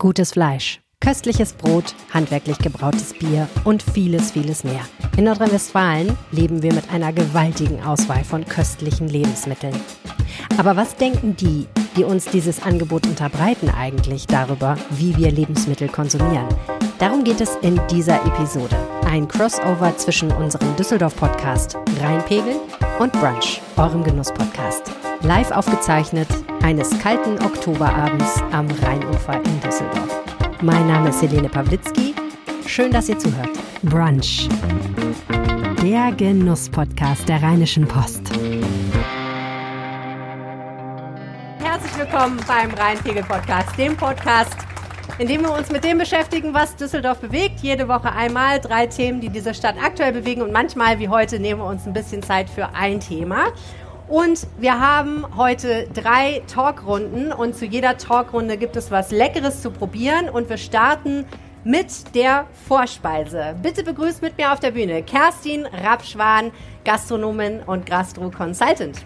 Gutes Fleisch, köstliches Brot, handwerklich gebrautes Bier und vieles, vieles mehr. In Nordrhein-Westfalen leben wir mit einer gewaltigen Auswahl von köstlichen Lebensmitteln. Aber was denken die, die uns dieses Angebot unterbreiten eigentlich darüber, wie wir Lebensmittel konsumieren? Darum geht es in dieser Episode. Ein Crossover zwischen unserem Düsseldorf-Podcast Rheinpegel und Brunch, eurem Genuss-Podcast. Live aufgezeichnet eines kalten Oktoberabends am Rheinufer in Düsseldorf. Mein Name ist Helene Pawlitzki. Schön, dass ihr zuhört. Brunch. Der Genuss-Podcast der Rheinischen Post. Herzlich willkommen beim Rheinpegel-Podcast, dem Podcast, in dem wir uns mit dem beschäftigen, was Düsseldorf bewegt. Jede Woche einmal drei Themen, die diese Stadt aktuell bewegen. Und manchmal, wie heute, nehmen wir uns ein bisschen Zeit für ein Thema. Und wir haben heute drei Talkrunden und zu jeder Talkrunde gibt es was Leckeres zu probieren und wir starten mit der Vorspeise. Bitte begrüßt mit mir auf der Bühne Kerstin Rapschwan, Gastronomin und Gastro-Consultant.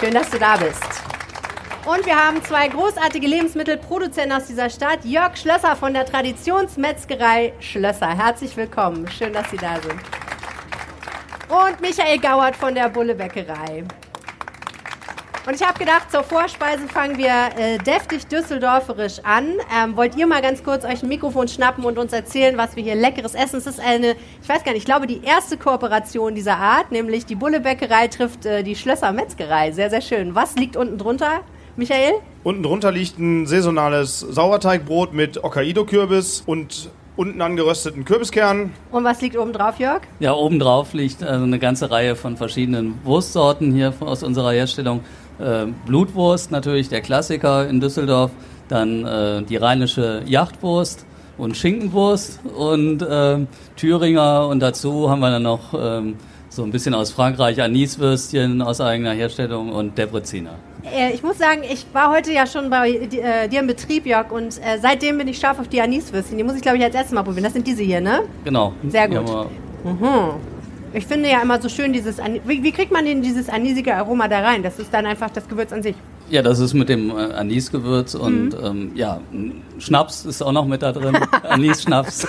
Schön, dass du da bist. Und wir haben zwei großartige Lebensmittelproduzenten aus dieser Stadt. Jörg Schlösser von der Traditionsmetzgerei Schlösser. Herzlich willkommen. Schön, dass Sie da sind. Und Michael Gauert von der Bulle Bäckerei. Und ich habe gedacht, zur Vorspeise fangen wir äh, deftig düsseldorferisch an. Ähm, wollt ihr mal ganz kurz euch ein Mikrofon schnappen und uns erzählen, was wir hier leckeres essen? Es ist eine, ich weiß gar nicht, ich glaube die erste Kooperation dieser Art, nämlich die Bullebäckerei trifft äh, die Schlösser Metzgerei. Sehr, sehr schön. Was liegt unten drunter? Michael? Unten drunter liegt ein saisonales Sauerteigbrot mit Hokkaido-Kürbis und unten angerösteten Kürbiskernen. Und was liegt oben drauf, Jörg? Ja, oben drauf liegt also eine ganze Reihe von verschiedenen Wurstsorten hier aus unserer Herstellung. Äh, Blutwurst natürlich der Klassiker in Düsseldorf, dann äh, die rheinische Yachtwurst und Schinkenwurst und äh, Thüringer und dazu haben wir dann noch ähm, so ein bisschen aus Frankreich Aniswürstchen aus eigener Herstellung und Debreziner. Äh, ich muss sagen, ich war heute ja schon bei äh, dir im Betrieb, Jörg, und äh, seitdem bin ich scharf auf die Aniswürstchen. Die muss ich, glaube ich, als erstes Mal probieren. Das sind diese hier, ne? Genau. Sehr gut. Mhm. Ich finde ja immer so schön dieses, wie, wie, kriegt man denn dieses anisige Aroma da rein? Das ist dann einfach das Gewürz an sich. Ja, das ist mit dem äh, Anisgewürz und mhm. ähm, ja, Schnaps ist auch noch mit da drin. Anis-Schnaps.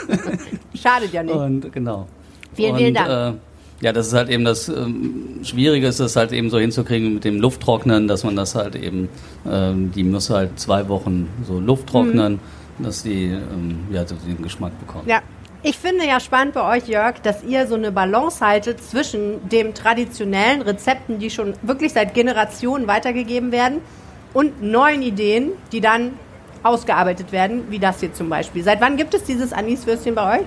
Schadet ja nicht. Und genau. Vielen, und, vielen Dank. Äh, ja, das ist halt eben das ähm, Schwierige, ist das halt eben so hinzukriegen mit dem Lufttrocknen, dass man das halt eben, ähm, die muss halt zwei Wochen so Luft trocknen, mhm. dass die ähm, ja, so den Geschmack bekommt. Ja, ich finde ja spannend bei euch, Jörg, dass ihr so eine Balance haltet zwischen dem traditionellen Rezepten, die schon wirklich seit Generationen weitergegeben werden, und neuen Ideen, die dann ausgearbeitet werden, wie das hier zum Beispiel. Seit wann gibt es dieses Aniswürstchen bei euch?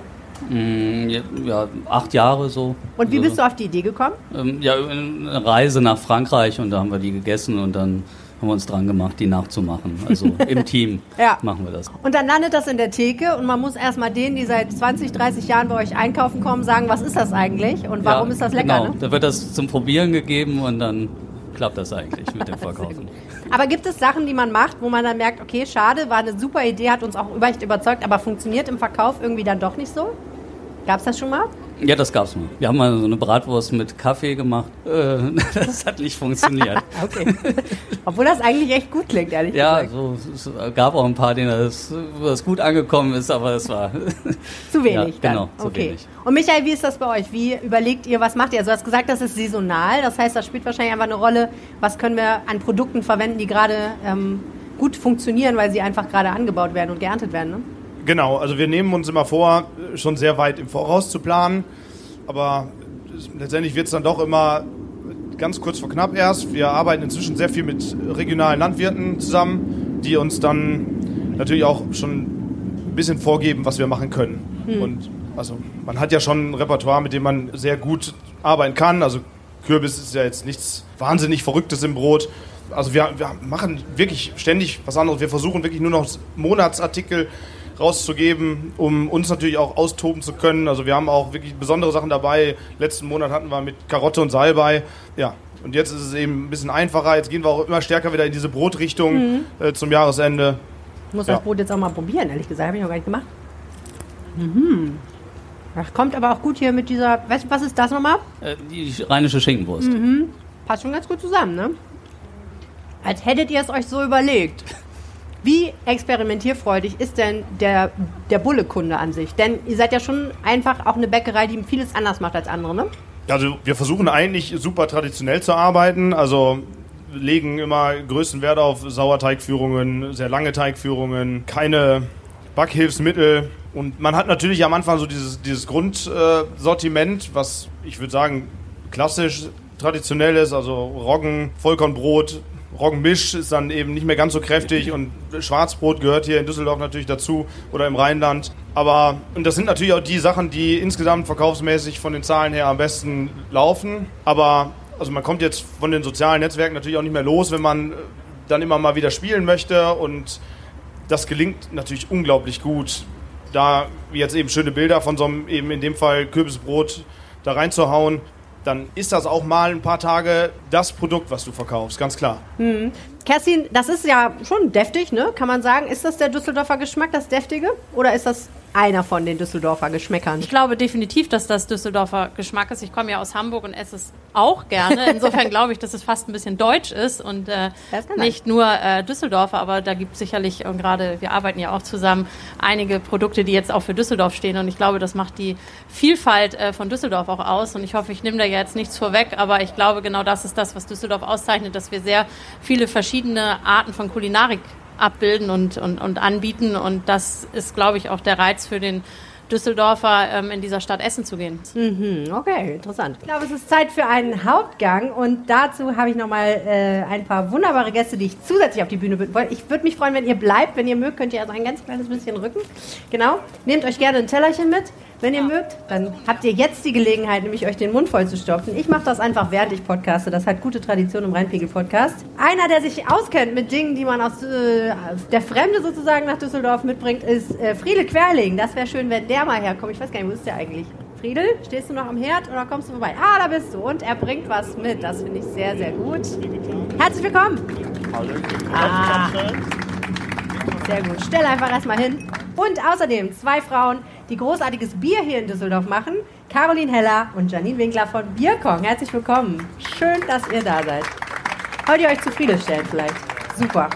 Mm, ja, acht Jahre so. Und wie bist du auf die Idee gekommen? Ähm, ja, eine Reise nach Frankreich und da haben wir die gegessen und dann haben wir uns dran gemacht, die nachzumachen. Also im Team ja. machen wir das. Und dann landet das in der Theke und man muss erstmal denen, die seit 20, 30 Jahren bei euch einkaufen kommen, sagen, was ist das eigentlich und warum ja, ist das lecker? Genau, ne? da wird das zum Probieren gegeben und dann klappt das eigentlich mit dem Verkaufen. aber gibt es Sachen, die man macht, wo man dann merkt, okay, schade, war eine super Idee, hat uns auch echt überzeugt, aber funktioniert im Verkauf irgendwie dann doch nicht so? Gab es das schon mal? Ja, das gab's mal. Wir haben mal so eine Bratwurst mit Kaffee gemacht. Äh, das hat nicht funktioniert. okay. Obwohl das eigentlich echt gut klingt, ehrlich ja, gesagt. Ja, so, es gab auch ein paar, denen das, das gut angekommen ist, aber es war zu wenig. Ja, genau, zu okay. wenig. Und Michael, wie ist das bei euch? Wie überlegt ihr, was macht ihr? Also du hast gesagt, das ist saisonal. Das heißt, das spielt wahrscheinlich einfach eine Rolle. Was können wir an Produkten verwenden, die gerade ähm, gut funktionieren, weil sie einfach gerade angebaut werden und geerntet werden? Ne? Genau, also wir nehmen uns immer vor, schon sehr weit im Voraus zu planen, aber letztendlich wird es dann doch immer ganz kurz vor knapp erst. Wir arbeiten inzwischen sehr viel mit regionalen Landwirten zusammen, die uns dann natürlich auch schon ein bisschen vorgeben, was wir machen können. Hm. Und also man hat ja schon ein Repertoire, mit dem man sehr gut arbeiten kann. Also Kürbis ist ja jetzt nichts wahnsinnig Verrücktes im Brot. Also wir, wir machen wirklich ständig was anderes. Wir versuchen wirklich nur noch Monatsartikel rauszugeben, um uns natürlich auch austoben zu können. Also wir haben auch wirklich besondere Sachen dabei. Letzten Monat hatten wir mit Karotte und Salbei. Ja, und jetzt ist es eben ein bisschen einfacher. Jetzt gehen wir auch immer stärker wieder in diese Brotrichtung mhm. äh, zum Jahresende. Ich muss ja. das Brot jetzt auch mal probieren, ehrlich gesagt. Habe ich noch gar nicht gemacht. Mhm. Das kommt aber auch gut hier mit dieser. Weißt du, was ist das nochmal? Äh, die rheinische Schinkenwurst. Mhm. Passt schon ganz gut zusammen, ne? Als hättet ihr es euch so überlegt. Wie experimentierfreudig ist denn der, der Bulle-Kunde an sich? Denn ihr seid ja schon einfach auch eine Bäckerei, die vieles anders macht als andere, ne? Also wir versuchen eigentlich super traditionell zu arbeiten. Also legen immer größten Wert auf Sauerteigführungen, sehr lange Teigführungen, keine Backhilfsmittel. Und man hat natürlich am Anfang so dieses, dieses Grundsortiment, was ich würde sagen klassisch traditionell ist, also Roggen, Vollkornbrot, Roggenmisch ist dann eben nicht mehr ganz so kräftig und Schwarzbrot gehört hier in Düsseldorf natürlich dazu oder im Rheinland. Aber, und das sind natürlich auch die Sachen, die insgesamt verkaufsmäßig von den Zahlen her am besten laufen. Aber, also man kommt jetzt von den sozialen Netzwerken natürlich auch nicht mehr los, wenn man dann immer mal wieder spielen möchte und das gelingt natürlich unglaublich gut, da jetzt eben schöne Bilder von so einem, eben in dem Fall Kürbisbrot da reinzuhauen dann ist das auch mal ein paar Tage das Produkt, was du verkaufst, ganz klar. Hm. Kerstin, das ist ja schon deftig, ne? Kann man sagen. Ist das der Düsseldorfer Geschmack, das Deftige? Oder ist das einer von den Düsseldorfer Geschmäckern. Ich glaube definitiv, dass das Düsseldorfer Geschmack ist. Ich komme ja aus Hamburg und esse es auch gerne. Insofern glaube ich, dass es fast ein bisschen deutsch ist und äh, nicht nur äh, Düsseldorfer, aber da gibt es sicherlich, und gerade wir arbeiten ja auch zusammen, einige Produkte, die jetzt auch für Düsseldorf stehen und ich glaube, das macht die Vielfalt äh, von Düsseldorf auch aus und ich hoffe, ich nehme da jetzt nichts vorweg, aber ich glaube, genau das ist das, was Düsseldorf auszeichnet, dass wir sehr viele verschiedene Arten von Kulinarik abbilden und, und, und anbieten. Und das ist, glaube ich, auch der Reiz für den Düsseldorfer ähm, in dieser Stadt essen zu gehen. Mhm, okay, interessant. Ich glaube, es ist Zeit für einen Hauptgang und dazu habe ich nochmal äh, ein paar wunderbare Gäste, die ich zusätzlich auf die Bühne bitten wollte. Ich würde mich freuen, wenn ihr bleibt. Wenn ihr mögt, könnt ihr also ein ganz kleines bisschen rücken. Genau. Nehmt euch gerne ein Tellerchen mit. Wenn ihr mögt, dann habt ihr jetzt die Gelegenheit, nämlich euch den Mund voll zu stopfen. Ich mache das einfach, während ich podcaste. Das hat gute Tradition im Rheinpegel-Podcast. Einer, der sich auskennt mit Dingen, die man aus äh, der Fremde sozusagen nach Düsseldorf mitbringt, ist äh, Friedel Querling. Das wäre schön, wenn der mal herkommt. Ich weiß gar nicht, wo ist der eigentlich? Friedel, stehst du noch am Herd oder kommst du vorbei? Ah, da bist du. Und er bringt was mit. Das finde ich sehr, sehr gut. Herzlich willkommen. Hallo. Ah. Sehr gut. Stell einfach erstmal hin. Und außerdem zwei Frauen, die großartiges Bier hier in Düsseldorf machen. Caroline Heller und Janine Winkler von Bierkong. Herzlich willkommen. Schön, dass ihr da seid. Wollt ihr euch zufriedenstellen vielleicht? Super.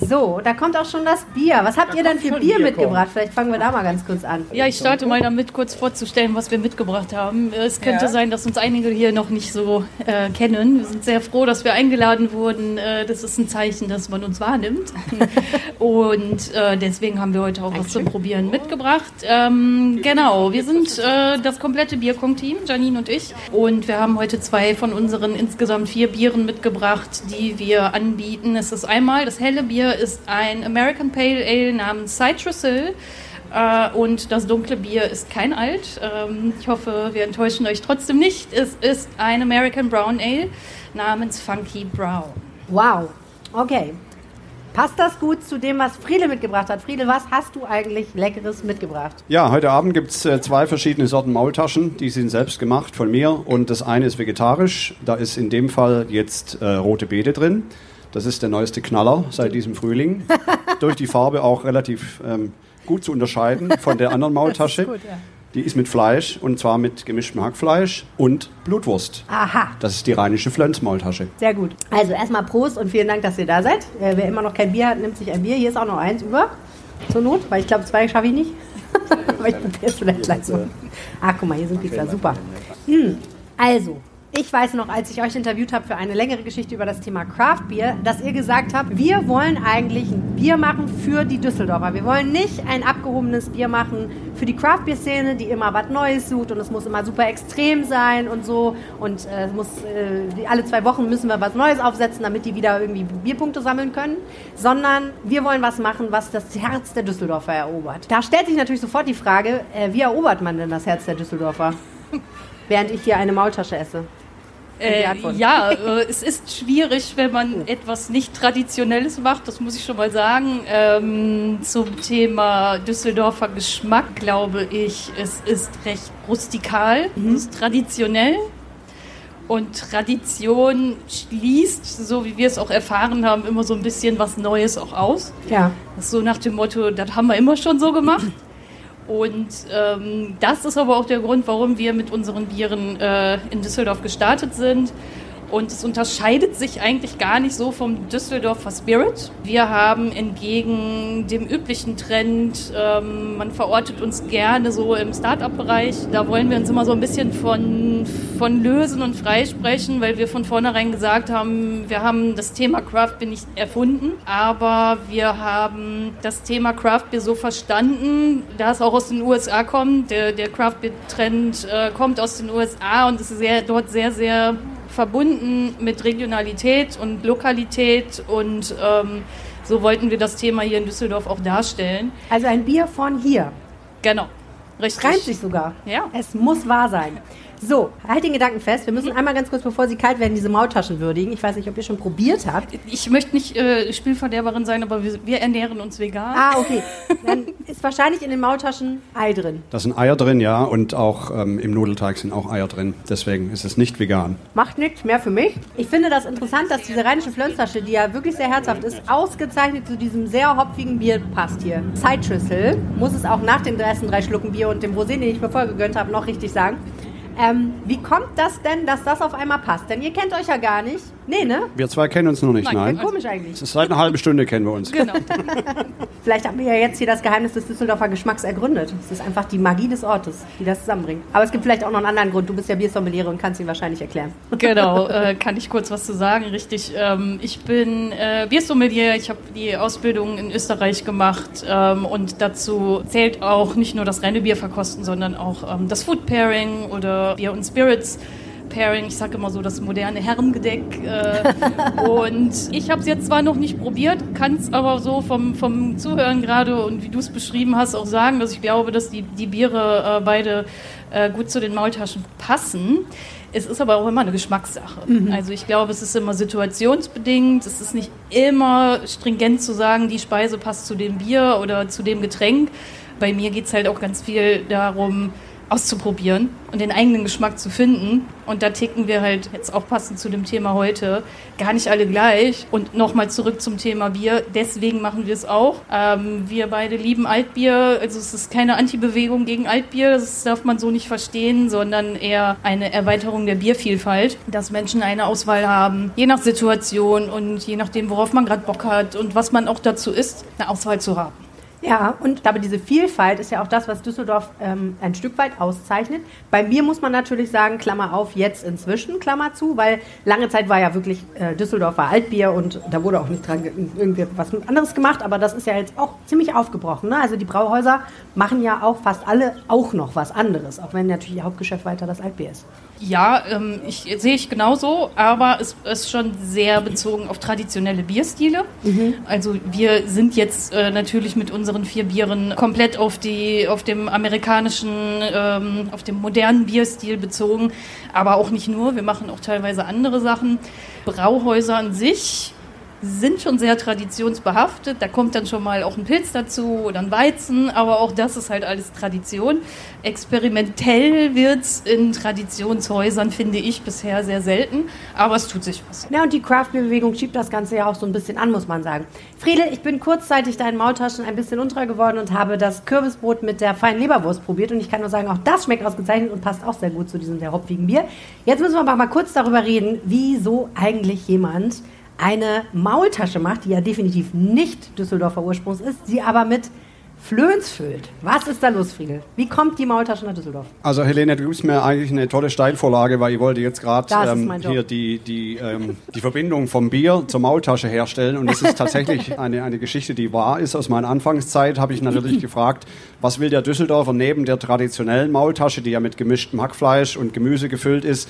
So, da kommt auch schon das Bier. Was habt da ihr denn für Bier, Bier mitgebracht? Vielleicht fangen wir da mal ganz kurz an. Ja, ich starte mal damit kurz vorzustellen, was wir mitgebracht haben. Es könnte ja. sein, dass uns einige hier noch nicht so äh, kennen. Wir sind sehr froh, dass wir eingeladen wurden. Äh, das ist ein Zeichen, dass man uns wahrnimmt. Und äh, deswegen haben wir heute auch was zum Probieren mitgebracht. Ähm, genau, wir sind äh, das komplette Bierkong-Team, Janine und ich. Und wir haben heute zwei von unseren insgesamt vier Bieren mitgebracht, die wir anbieten. Es ist einmal das helle Bier ist ein American Pale Ale namens Citrus Hill. Äh, und das dunkle Bier ist kein Alt. Ähm, ich hoffe, wir enttäuschen euch trotzdem nicht. Es ist ein American Brown Ale namens Funky Brown. Wow. Okay. Passt das gut zu dem, was Friede mitgebracht hat? Friede, was hast du eigentlich Leckeres mitgebracht? Ja, heute Abend gibt es äh, zwei verschiedene Sorten Maultaschen. Die sind selbst gemacht von mir. Und das eine ist vegetarisch. Da ist in dem Fall jetzt äh, rote Beete drin. Das ist der neueste Knaller seit diesem Frühling. Durch die Farbe auch relativ ähm, gut zu unterscheiden von der anderen Maultasche. Gut, ja. Die ist mit Fleisch und zwar mit gemischtem Hackfleisch und Blutwurst. Aha. Das ist die rheinische Flönz-Maultasche. Sehr gut. Also erstmal Prost und vielen Dank, dass ihr da seid. Äh, wer immer noch kein Bier hat, nimmt sich ein Bier. Hier ist auch noch eins über. Zur Not, weil ich glaube, zwei schaffe ich nicht. Aber ich bin jetzt vielleicht gleich so. Ah, guck mal, hier sind Pizza. Super. Hm. Also, ich weiß noch, als ich euch interviewt habe für eine längere Geschichte über das Thema Craft Beer, dass ihr gesagt habt, wir wollen eigentlich ein Bier machen für die Düsseldorfer. Wir wollen nicht ein abgehobenes Bier machen für die Craft Beer Szene, die immer was Neues sucht und es muss immer super extrem sein und so und äh, muss äh, alle zwei Wochen müssen wir was Neues aufsetzen, damit die wieder irgendwie Bierpunkte sammeln können, sondern wir wollen was machen, was das Herz der Düsseldorfer erobert. Da stellt sich natürlich sofort die Frage, äh, wie erobert man denn das Herz der Düsseldorfer? Während ich hier eine Maultasche esse. Äh, ja, äh, es ist schwierig, wenn man etwas nicht Traditionelles macht, das muss ich schon mal sagen. Ähm, zum Thema Düsseldorfer Geschmack glaube ich, es ist recht rustikal, mhm. es ist traditionell. Und Tradition schließt, so wie wir es auch erfahren haben, immer so ein bisschen was Neues auch aus. Ja. so nach dem Motto, das haben wir immer schon so gemacht. Und ähm, das ist aber auch der Grund, warum wir mit unseren Bieren äh, in Düsseldorf gestartet sind. Und es unterscheidet sich eigentlich gar nicht so vom Düsseldorfer Spirit. Wir haben entgegen dem üblichen Trend, ähm, man verortet uns gerne so im Start-up-Bereich. Da wollen wir uns immer so ein bisschen von, von lösen und freisprechen, weil wir von vornherein gesagt haben, wir haben das Thema Craft Beer nicht erfunden, aber wir haben das Thema Craft Beer so verstanden, da es auch aus den USA kommt. Der, der Craft Beer Trend äh, kommt aus den USA und ist sehr, dort sehr, sehr verbunden mit Regionalität und Lokalität und ähm, so wollten wir das Thema hier in Düsseldorf auch darstellen. Also ein Bier von hier. Genau. Richtig. Reimt sich sogar. Ja. Es muss wahr sein. So, halt den Gedanken fest. Wir müssen einmal ganz kurz, bevor sie kalt werden, diese Maultaschen würdigen. Ich weiß nicht, ob ihr schon probiert habt. Ich möchte nicht äh, Spielverderberin sein, aber wir, wir, ernähren uns vegan. Ah, okay. Dann ist wahrscheinlich in den Maultaschen Ei drin. Da sind Eier drin, ja. Und auch ähm, im Nudelteig sind auch Eier drin. Deswegen ist es nicht vegan. Macht nichts mehr für mich. Ich finde das interessant, dass diese rheinische Flönztasche, die ja wirklich sehr herzhaft ist, ausgezeichnet zu diesem sehr hopfigen Bier passt hier. Zeitschüssel muss es auch nach den ersten drei Schlucken Bier und dem Rosé, den ich mir vorher gegönnt habe, noch richtig sagen. Ähm, wie kommt das denn, dass das auf einmal passt? Denn ihr kennt euch ja gar nicht. Nee, ne? Wir zwei kennen uns noch nicht, nein. nein. Komisch eigentlich. Seit einer halben Stunde kennen wir uns. Genau. Vielleicht haben wir ja jetzt hier das Geheimnis des Düsseldorfer Geschmacks ergründet. Es ist einfach die Magie des Ortes, die das zusammenbringt. Aber es gibt vielleicht auch noch einen anderen Grund. Du bist ja Biersommeliere und kannst ihn wahrscheinlich erklären. Genau, äh, kann ich kurz was zu sagen, richtig. Ähm, ich bin äh, Biersommelier. Ich habe die Ausbildung in Österreich gemacht ähm, und dazu zählt auch nicht nur das reine Bier verkosten, sondern auch ähm, das Food Pairing oder Bier und Spirits. Pairing, ich sage immer so das moderne Herrengedeck. Äh, und ich habe es jetzt zwar noch nicht probiert, kann es aber so vom, vom Zuhören gerade und wie du es beschrieben hast auch sagen, dass ich glaube, dass die, die Biere äh, beide äh, gut zu den Maultaschen passen. Es ist aber auch immer eine Geschmackssache. Mhm. Also ich glaube, es ist immer situationsbedingt. Es ist nicht immer stringent zu sagen, die Speise passt zu dem Bier oder zu dem Getränk. Bei mir geht es halt auch ganz viel darum, auszuprobieren und den eigenen Geschmack zu finden. Und da ticken wir halt jetzt auch passend zu dem Thema heute gar nicht alle gleich. Und nochmal zurück zum Thema Bier. Deswegen machen wir es auch. Ähm, wir beide lieben Altbier. Also es ist keine Antibewegung gegen Altbier. Das darf man so nicht verstehen, sondern eher eine Erweiterung der Biervielfalt, dass Menschen eine Auswahl haben, je nach Situation und je nachdem, worauf man gerade Bock hat und was man auch dazu isst, eine Auswahl zu haben. Ja, und aber diese Vielfalt ist ja auch das, was Düsseldorf ähm, ein Stück weit auszeichnet. Bei mir muss man natürlich sagen, Klammer auf, jetzt inzwischen, Klammer zu, weil lange Zeit war ja wirklich äh, Düsseldorf war Altbier und da wurde auch nicht dran irgendwie was anderes gemacht, aber das ist ja jetzt auch ziemlich aufgebrochen. Ne? Also die Brauhäuser machen ja auch fast alle auch noch was anderes, auch wenn natürlich ihr Hauptgeschäft weiter das Altbier ist. Ja, ähm, ich sehe ich genauso, aber es ist schon sehr bezogen auf traditionelle Bierstile. Mhm. Also wir sind jetzt äh, natürlich mit unseren vier Bieren komplett auf die auf dem amerikanischen, ähm, auf dem modernen Bierstil bezogen, aber auch nicht nur. Wir machen auch teilweise andere Sachen. Brauhäuser an sich sind schon sehr traditionsbehaftet. Da kommt dann schon mal auch ein Pilz dazu oder ein Weizen, aber auch das ist halt alles Tradition. Experimentell wird es in Traditionshäusern, finde ich, bisher sehr selten, aber es tut sich was. Ja, und die Craft-Bewegung schiebt das Ganze ja auch so ein bisschen an, muss man sagen. Friedel, ich bin kurzzeitig deinen Maultaschen ein bisschen untreu geworden und habe das Kürbisbrot mit der feinen Leberwurst probiert und ich kann nur sagen, auch das schmeckt ausgezeichnet und passt auch sehr gut zu diesem sehr hopfigen Bier. Jetzt müssen wir aber mal kurz darüber reden, wieso eigentlich jemand eine Maultasche macht, die ja definitiv nicht Düsseldorfer Ursprungs ist, sie aber mit Flöns füllt. Was ist da los, Friedel? Wie kommt die Maultasche nach Düsseldorf? Also Helene, du gibst mir eigentlich eine tolle Steilvorlage, weil ich wollte jetzt gerade ähm, hier die, die, ähm, die Verbindung vom Bier zur Maultasche herstellen. Und das ist tatsächlich eine, eine Geschichte, die wahr ist. Aus meiner Anfangszeit habe ich natürlich gefragt, was will der Düsseldorfer neben der traditionellen Maultasche, die ja mit gemischtem Hackfleisch und Gemüse gefüllt ist,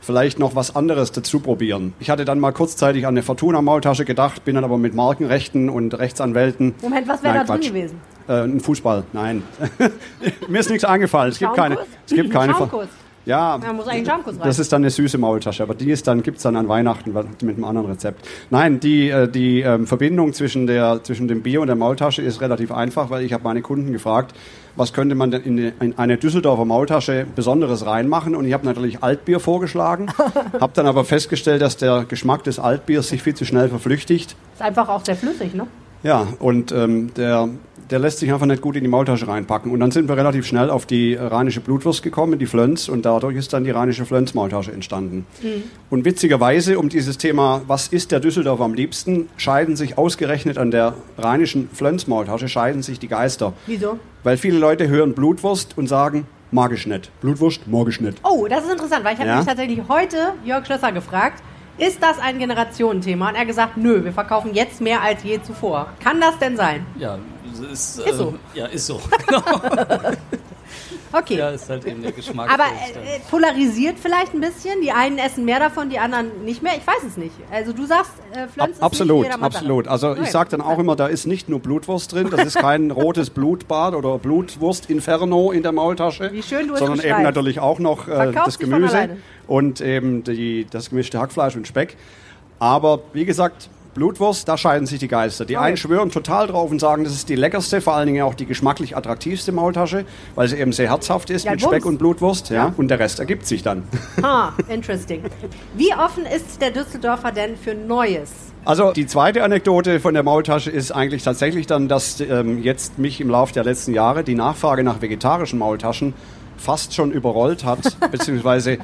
vielleicht noch was anderes dazu probieren. Ich hatte dann mal kurzzeitig an eine Fortuna-Maultasche gedacht, bin dann aber mit Markenrechten und Rechtsanwälten. Moment, was wäre da drin gewesen? Äh, ein Fußball, nein. Mir ist nichts eingefallen. Es gibt keine. Es gibt keine. Ja, ja muss eigentlich rein. das ist dann eine süße Maultasche, aber die ist dann gibt's dann an Weihnachten mit einem anderen Rezept. Nein, die, äh, die ähm, Verbindung zwischen, der, zwischen dem Bier und der Maultasche ist relativ einfach, weil ich habe meine Kunden gefragt, was könnte man denn in eine Düsseldorfer Maultasche Besonderes reinmachen? Und ich habe natürlich Altbier vorgeschlagen, habe dann aber festgestellt, dass der Geschmack des Altbiers sich viel zu schnell verflüchtigt. Ist einfach auch sehr flüssig, ne? Ja, und ähm, der der lässt sich einfach nicht gut in die Maultasche reinpacken. Und dann sind wir relativ schnell auf die rheinische Blutwurst gekommen, die Flönz, und dadurch ist dann die rheinische Flönz-Maultasche entstanden. Mhm. Und witzigerweise, um dieses Thema, was ist der Düsseldorf am liebsten, scheiden sich ausgerechnet an der rheinischen Flönz-Maultasche, scheiden sich die Geister. Wieso? Weil viele Leute hören Blutwurst und sagen, mag ich nicht. Blutwurst, mag ich nicht. Oh, das ist interessant, weil ich habe Ja? mich tatsächlich heute Jörg Schlösser gefragt, ist das ein Generationenthema? Und er hat gesagt, nö, wir verkaufen jetzt mehr als je zuvor. Kann das denn sein? Ja, ist, Ist so. äh, Ja, ist so. Genau. Okay. ja, ist halt eben der Geschmack. Aber ist äh, polarisiert vielleicht ein bisschen. Die einen essen mehr davon, die anderen nicht mehr. Ich weiß es nicht. Also du sagst, äh, Ab, Pflanzen absolut, ist nicht absolut. Also ich Okay. sage dann auch immer, da ist nicht nur Blutwurst drin, das ist kein rotes Blutbad oder Blutwurst-Inferno in der Maultasche, Wie schön du es sondern eben natürlich auch noch äh, das Gemüse und eben die, das gemischte Hackfleisch und Speck. Aber wie gesagt, Blutwurst, da scheiden sich die Geister. Die einen schwören total drauf und sagen, das ist die leckerste, vor allen Dingen auch die geschmacklich attraktivste Maultasche, weil sie eben sehr herzhaft ist Ja, mit. Speck und Blutwurst. Ja, Ja. Und der Rest ergibt sich dann. Ah, interesting. Wie offen ist der Düsseldorfer denn für Neues? Also die zweite Anekdote von der Maultasche ist eigentlich tatsächlich dann, dass ähm, jetzt mich im Laufe der letzten Jahre die Nachfrage nach vegetarischen Maultaschen fast schon überrollt hat, beziehungsweise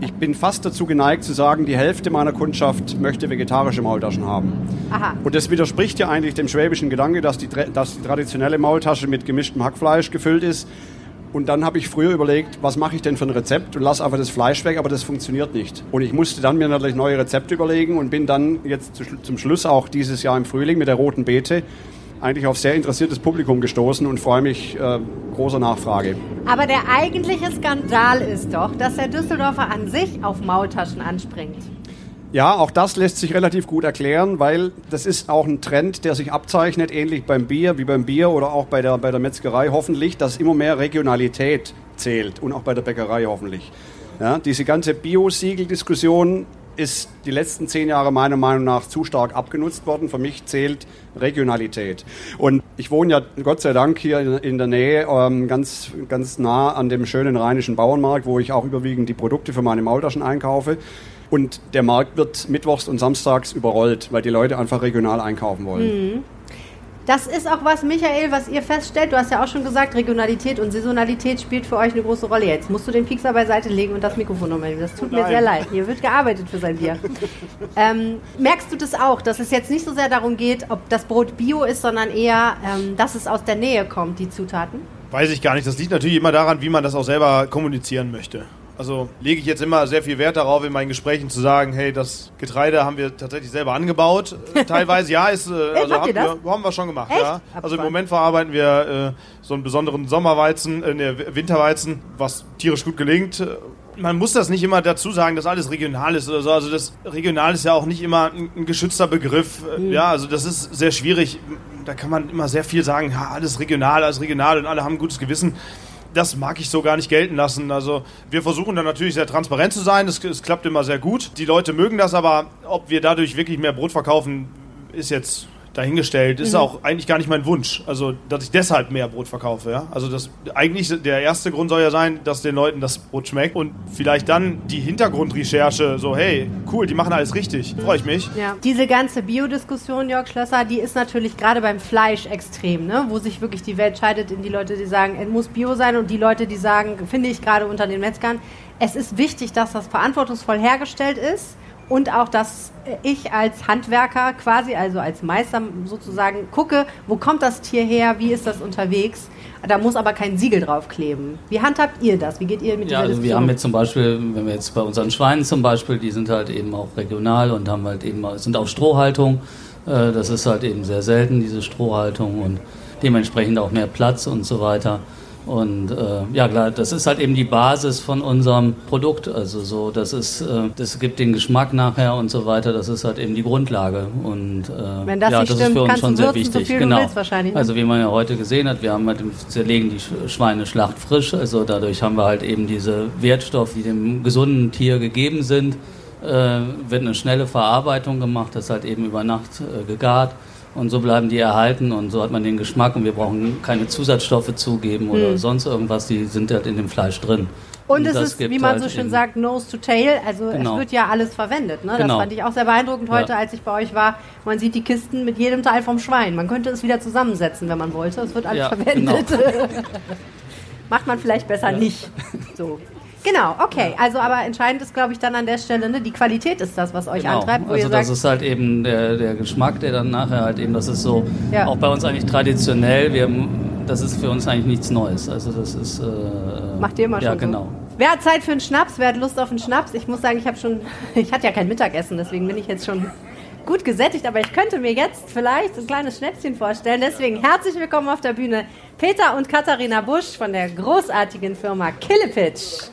ich bin fast dazu geneigt zu sagen, die Hälfte meiner Kundschaft möchte vegetarische Maultaschen haben. Aha. Und das widerspricht ja eigentlich dem schwäbischen Gedanke, dass die, dass die traditionelle Maultasche mit gemischtem Hackfleisch gefüllt ist. Und dann habe ich früher überlegt, was mache ich denn für ein Rezept und lasse einfach das Fleisch weg, aber das funktioniert nicht. Und ich musste dann mir natürlich neue Rezepte überlegen und bin dann jetzt zum Schluss auch dieses Jahr im Frühling mit der roten Beete eigentlich auf sehr interessiertes Publikum gestoßen und freue mich äh, großer Nachfrage. Aber der eigentliche Skandal ist doch, dass der Düsseldorfer an sich auf Maultaschen anspringt. Ja, auch das lässt sich relativ gut erklären, weil das ist auch ein Trend, der sich abzeichnet, ähnlich beim Bier wie beim Bier oder auch bei der, bei der Metzgerei hoffentlich, dass immer mehr Regionalität zählt und auch bei der Bäckerei hoffentlich. Ja, diese ganze Bio-Siegel-Diskussion ist die letzten zehn Jahre meiner Meinung nach zu stark abgenutzt worden. Für mich zählt Regionalität. Und ich wohne ja Gott sei Dank hier in- der Nähe, ähm, ganz, ganz nah an dem schönen rheinischen Bauernmarkt, wo ich auch überwiegend die Produkte für meine Maultaschen einkaufe. Und der Markt wird mittwochs und samstags überrollt, weil die Leute einfach regional einkaufen wollen. Das ist auch was, Michael, was ihr feststellt. Du hast ja auch schon gesagt, Regionalität und Saisonalität spielt für euch eine große Rolle. Jetzt musst du den Piekser beiseite legen und das Mikrofon nochmal nehmen. Das tut mir Nein. sehr leid. Hier wird gearbeitet für sein Bier. ähm, merkst du das auch, dass es jetzt nicht so sehr darum geht, ob das Brot bio ist, sondern eher, ähm, dass es aus der Nähe kommt, die Zutaten? Weiß ich gar nicht. Das liegt natürlich immer daran, wie man das auch selber kommunizieren möchte. Also lege ich jetzt immer sehr viel Wert darauf, in meinen Gesprächen zu sagen, hey, das Getreide haben wir tatsächlich selber angebaut. Äh, Teilweise ja, ist, äh, also haben, wir, haben wir schon gemacht. Echt? Ja. Also im. Moment verarbeiten wir äh, so einen besonderen Sommerweizen, äh, ne, Winterweizen, was tierisch gut gelingt. Man muss das nicht immer dazu sagen, dass alles regional ist oder so. Also das regional ist ja auch nicht immer ein, ein geschützter Begriff. Äh, Ja, also das ist sehr schwierig. Da kann man immer sehr viel sagen, ja, alles regional, alles regional und alle haben ein gutes Gewissen das mag ich so gar nicht gelten lassen. Also wir versuchen dann natürlich sehr transparent zu sein. Es, es klappt immer sehr gut. Die Leute mögen das, aber ob wir dadurch wirklich mehr Brot verkaufen, ist jetzt dahingestellt. Ist auch eigentlich gar nicht mein Wunsch. Also dass ich deshalb mehr Brot verkaufe. Ja? Also das eigentlich der erste Grund soll ja sein, dass den Leuten das Brot schmeckt und vielleicht dann die Hintergrundrecherche. So hey, cool, die machen alles richtig. Freue ich mich. Ja. Diese ganze Biodiskussion, Jörg Schlösser, die ist natürlich gerade beim Fleisch extrem, ne? wo sich wirklich die Welt scheidet in die Leute, die sagen, es muss Bio sein und die Leute, die sagen, finde ich gerade unter den Metzgern, es ist wichtig, dass das verantwortungsvoll hergestellt ist und auch, dass ich als Handwerker quasi, also als Meister sozusagen gucke, wo kommt das Tier her, wie ist das unterwegs. Da muss aber kein Siegel draufkleben. Wie handhabt ihr das? Wie geht ihr mit Ja, dieser also wir haben jetzt zum Beispiel, wenn wir jetzt bei unseren Schweinen zum Beispiel, die sind halt eben auch regional und haben halt eben sind auf Strohhaltung. Äh, Das ist halt eben sehr selten, diese Strohhaltung und dementsprechend auch mehr Platz und so weiter. Und äh, ja klar, das ist halt eben die Basis von unserem Produkt. Also so, das ist, äh, das gibt den Geschmack nachher und so weiter. Das ist halt eben die Grundlage. Und äh, Wenn das ja, nicht das stimmt, ist für uns schon sehr so wichtig. du genau. ne? Also wie man ja heute gesehen hat, wir haben halt, im- zerlegen die Sch- Schweine schlachtfrisch. Also dadurch haben wir halt eben diese Wertstoffe, die dem gesunden Tier gegeben sind. Äh, wird eine schnelle Verarbeitung gemacht, das halt eben über Nacht äh, gegart. Und so bleiben die erhalten und so hat man den Geschmack und wir brauchen keine Zusatzstoffe zugeben oder Mhm. sonst irgendwas, die sind halt in dem Fleisch drin. Und, es ist, wie man halt so schön sagt, nose to tail. Also genau. es wird ja alles verwendet. Ne? Das genau. fand ich auch sehr beeindruckend heute, ja. als ich bei euch war. Man sieht die Kisten mit jedem Teil vom Schwein. Man könnte es wieder zusammensetzen, wenn man wollte. Es wird alles ja, verwendet. Genau. Macht man vielleicht besser ja. nicht. So. Genau, okay. Also, aber entscheidend ist, glaube ich, dann an der Stelle, ne, die Qualität ist das, was euch genau. antreibt. also, das ist halt eben der, der Geschmack, der dann nachher halt eben, das ist so, ja. auch bei uns eigentlich traditionell, wir, das ist für uns eigentlich nichts Neues. Also, das ist. Äh, Macht ihr immer ja, schon. Ja, genau. So? Wer hat Zeit für einen Schnaps? Wer hat Lust auf einen Schnaps? Ich muss sagen, ich habe schon, ich hatte ja kein Mittagessen, deswegen bin ich jetzt schon gut gesättigt, aber ich könnte mir jetzt vielleicht ein kleines Schnäpschen vorstellen. Deswegen herzlich willkommen auf der Bühne Peter und Katharina Busch von der großartigen Firma Killepitch.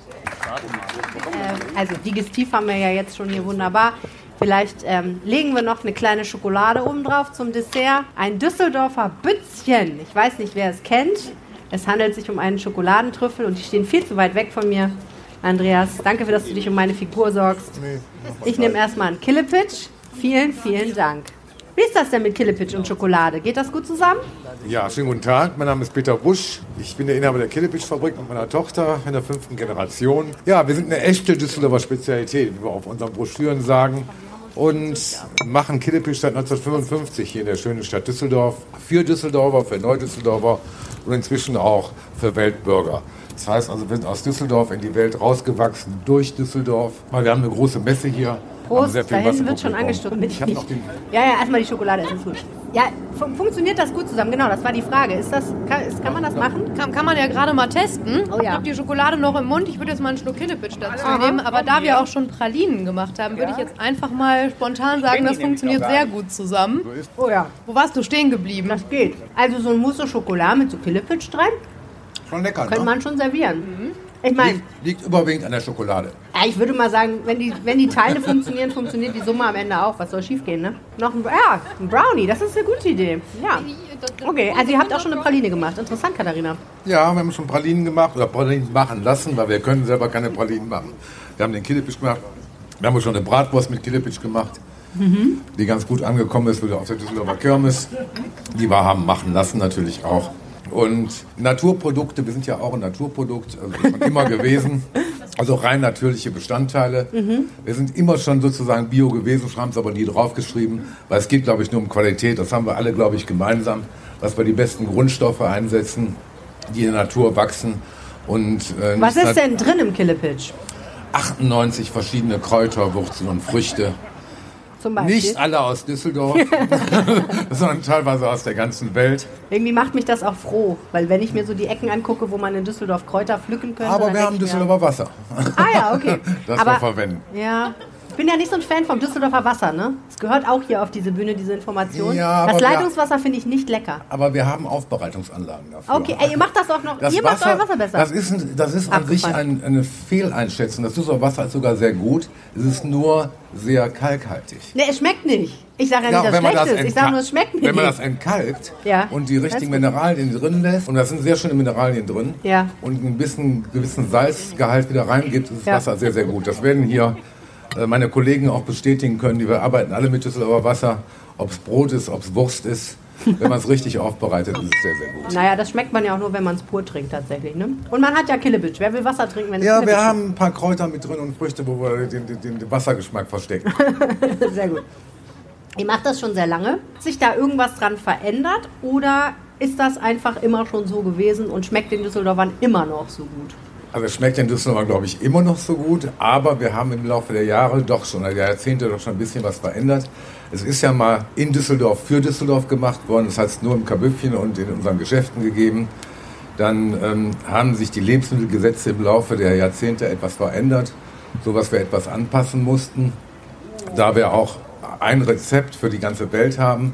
Äh, also digestiv haben wir ja jetzt schon hier wunderbar. Vielleicht ähm, legen wir noch eine kleine Schokolade oben drauf zum Dessert. Ein Düsseldorfer Bützchen. Ich weiß nicht, wer es kennt. Es handelt sich um einen Schokoladentrüffel und die stehen viel zu weit weg von mir. Andreas, danke, für, dass du dich um meine Figur sorgst. Ich nehme erstmal einen Killepitch. Vielen, vielen Dank. Wie ist das denn mit Killepitch und Schokolade? Geht das gut zusammen? Ja, schönen guten Tag. Mein Name ist Peter Busch. Ich bin der Inhaber der Killepitch-Fabrik mit meiner Tochter in der fünften Generation. Ja, wir sind eine echte Düsseldorfer Spezialität, wie wir auf unseren Broschüren sagen. Und machen Killepitch seit 1955 hier in der schönen Stadt Düsseldorf. Für Düsseldorfer, für Neudüsseldorfer und inzwischen auch für Weltbürger. Das heißt also, wir sind aus Düsseldorf in die Welt rausgewachsen, durch Düsseldorf. Wir haben eine große Messe hier Prost, da hinten wird schon angestoßen. Ich ich ja, ja, erstmal die Schokolade essen. Gut. Ja, fun funktioniert das gut zusammen? Genau, das war die Frage. Ist das, kann, ist, kann man das machen? Kann, kann man ja gerade mal testen. Oh, ja. Ich habe die Schokolade noch im Mund. Ich würde jetzt mal einen Schluck Kinnepitch dazu Aha. nehmen. Aber da wir auch schon Pralinen gemacht haben, würde ich jetzt einfach mal spontan sagen, das funktioniert sehr gut zusammen. Oh ja. Wo warst du stehen geblieben? Das geht. Also so ein Mousse Schokolade mit so Kinnepitch drin. Schon lecker, Könnte ne? man schon servieren. Mhm. Ich meine, liegt, liegt, überwiegend an der Schokolade. Ja, ich würde mal sagen, wenn die, wenn die Teile funktionieren, funktioniert die Summe am Ende auch. Was soll schiefgehen, ne? Noch ein, ja, ein Brownie, das ist eine gute Idee. Ja. Okay, also ihr habt auch schon eine Praline gemacht. Interessant, Katharina. Ja, wir haben schon Pralinen gemacht oder Pralinen machen lassen, weil wir können selber keine Pralinen machen. Wir haben den Killepitch gemacht. Wir haben schon eine Bratwurst mit Killepitch gemacht, mhm. die ganz gut angekommen ist, wieder auf der Düsseldorfer Kirmes. Die wir haben machen lassen natürlich auch. Und Naturprodukte, wir sind ja auch ein Naturprodukt, also schon immer gewesen. Also rein natürliche Bestandteile. Mhm. Wir sind immer schon sozusagen bio gewesen, haben es aber nie draufgeschrieben, weil es geht, glaube ich, nur um Qualität. Das haben wir alle, glaube ich, gemeinsam, dass wir die besten Grundstoffe einsetzen, die in der Natur wachsen. Und, äh, Was ist denn drin im Killepitch? 98 verschiedene Kräuter, Wurzeln und Früchte zum Beispiel? Nicht alle aus Düsseldorf, sondern teilweise aus der ganzen Welt. Irgendwie macht mich das auch froh, weil wenn ich mir so die Ecken angucke, wo man in Düsseldorf Kräuter pflücken könnte. Aber wir haben Düsseldorfer Wasser. Ah ja, okay. Das Aber, wir verwenden. Ja, bin ja nicht so ein Fan vom Düsseldorfer Wasser, ne? Es gehört auch hier auf diese Bühne, diese Information. Ja, das Leitungswasser finde ich nicht lecker. Aber wir haben Aufbereitungsanlagen dafür. Okay, ey, ihr macht das auch noch, das ihr Wasser, macht euer Wasser besser. Das ist, ein, das ist an sich ein, eine Fehleinschätzung. Das Düsseldorfer Wasser ist sogar sehr gut. Es ist nur sehr kalkhaltig. Ne, es schmeckt nicht. Ich sage ja nicht, ja, dass es schlecht ist. Ich sage nur, es schmeckt nicht. Wenn man das entkalkt ja. und die richtigen Mineralien drin lässt, und da sind sehr schöne Mineralien drin, ja. und ein bisschen gewissen Salzgehalt wieder reingibt, ist das Wasser sehr, sehr gut. Das werden hier meine Kollegen auch bestätigen können. Die wir arbeiten alle mit Düsseldorfer Wasser. Ob es Brot ist, ob es Wurst ist. Wenn man es richtig aufbereitet, ist es sehr, sehr gut. Naja, das schmeckt man ja auch nur, wenn man es pur trinkt tatsächlich. Ne? Und man hat ja Killebitsch. Wer will Wasser trinken, wenn es Ja, wir haben ein paar Kräuter mit drin und Früchte, wo wir den, den, den Wassergeschmack verstecken. sehr gut. Ihr macht das schon sehr lange. Hat sich da irgendwas dran verändert oder ist das einfach immer schon so gewesen und schmeckt den Düsseldorfern immer noch so gut? Also schmeckt in Düsseldorf, glaube ich, immer noch so gut, aber wir haben im Laufe der Jahre doch schon, der Jahrzehnte doch schon ein bisschen was verändert. Es ist ja mal in Düsseldorf für Düsseldorf gemacht worden, das hat es nur im Kabüffchen und in unseren Geschäften gegeben. Dann ähm, haben sich die Lebensmittelgesetze im Laufe der Jahrzehnte etwas verändert, so was wir etwas anpassen mussten. Da wir auch ein Rezept für die ganze Welt haben,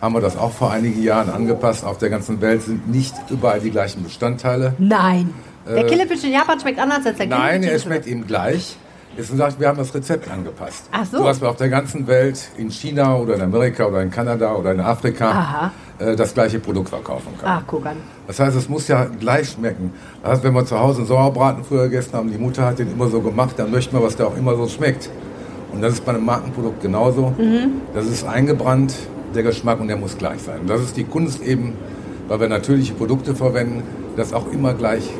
haben wir das auch vor einigen Jahren angepasst. Auf der ganzen Welt sind nicht überall die gleichen Bestandteile. Nein. Der äh, Killepitch in Japan schmeckt anders als der Killepitch Nein, er schmeckt ihm gleich. Ist gesagt, wir haben das Rezept angepasst. Ach so. So, dass wir auf der ganzen Welt, in China oder in Amerika oder in Kanada oder in Afrika, äh, das gleiche Produkt verkaufen können. Ach, guck an. Das heißt, es muss ja gleich schmecken. Das heißt, wenn wir zu Hause einen Sauerbraten früher gegessen haben, die Mutter hat den immer so gemacht, dann möchten wir, was der auch immer so schmeckt. Und das ist bei einem Markenprodukt genauso. Mhm. Das ist eingebrannt, der Geschmack, und der muss gleich sein. Und das ist die Kunst eben, weil wir natürliche Produkte verwenden, das auch immer gleich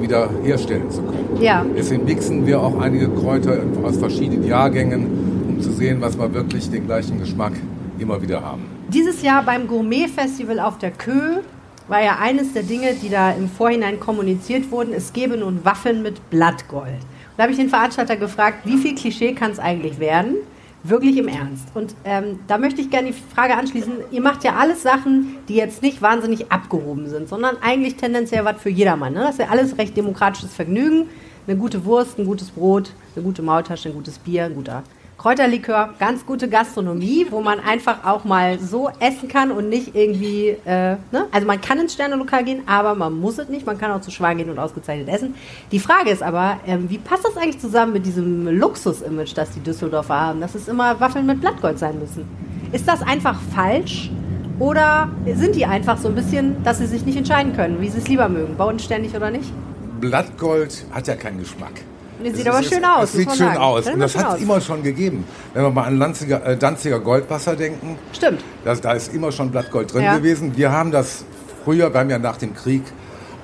wieder herstellen zu können. Ja. Deswegen mixen wir auch einige Kräuter aus verschiedenen Jahrgängen, um zu sehen, was wir wirklich den gleichen Geschmack immer wieder haben. Dieses Jahr beim Gourmet-Festival auf der Kö war ja eines der Dinge, die da im Vorhinein kommuniziert wurden, es gebe nun Waffeln mit Blattgold. Da habe ich den Veranstalter gefragt, wie viel Klischee kann es eigentlich werden? Wirklich im Ernst. Und ähm, da möchte ich gerne die Frage anschließen. Ihr macht ja alles Sachen, die jetzt nicht wahnsinnig abgehoben sind, sondern eigentlich tendenziell was für jedermann. Ne? Das ist ja alles recht demokratisches Vergnügen. Eine gute Wurst, ein gutes Brot, eine gute Maultasche, ein gutes Bier, ein guter Kräuterlikör, ganz gute Gastronomie, wo man einfach auch mal so essen kann und nicht irgendwie, äh, ne? also man kann ins Sternelokal gehen, aber man muss es nicht, man kann auch zu Schwan gehen und ausgezeichnet essen. Die Frage ist aber, ähm, wie passt das eigentlich zusammen mit diesem Luxus-Image, das die Düsseldorfer haben, dass es immer Waffeln mit Blattgold sein müssen? Ist das einfach falsch? Oder sind die einfach so ein bisschen, dass sie sich nicht entscheiden können, wie sie es lieber mögen, bodenständig oder nicht? Blattgold hat ja keinen Geschmack. Das sieht Es aber ist- schön aus. Es sieht schön sagen. aus. Und das hat es immer schon gegeben. Wenn wir mal an Danziger, äh, Danziger Goldwasser denken, Stimmt. das, da ist immer schon Blattgold drin Ja. gewesen. Wir haben das früher, wir haben ja nach dem Krieg,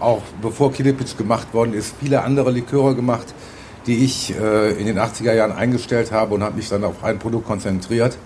auch bevor Kilipitsch gemacht worden ist, viele andere Liköre gemacht, die ich äh, in den 80er Jahren eingestellt habe und habe mich dann auf ein Produkt konzentriert.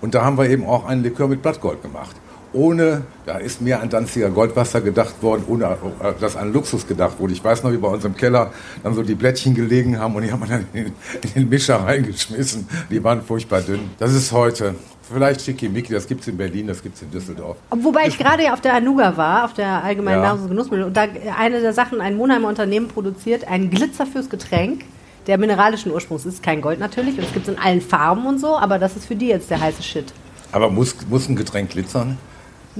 Und da haben wir eben auch einen Likör mit Blattgold gemacht. Ohne, da ist mehr an Danziger Goldwasser gedacht worden, ohne äh, dass an Luxus gedacht wurde. Ich weiß noch, wie bei uns im Keller dann so die Blättchen gelegen haben und die haben wir dann in den, in den Mischer reingeschmissen. Die waren furchtbar dünn. Das ist heute. Vielleicht Schickimicki, das gibt es in Berlin, das gibt es in Düsseldorf. Wobei ich gerade ja auf der Anuga war, auf der allgemeinen Ja. Nahrungs- und Genussmittel. Und da eine der Sachen, ein Monheimer Unternehmen produziert einen Glitzer fürs Getränk, der mineralischen Ursprungs ist. Kein Gold natürlich. Und es gibt es in allen Farben und so, aber das ist für die jetzt der heiße Shit. Aber muss, muss ein Getränk glitzern?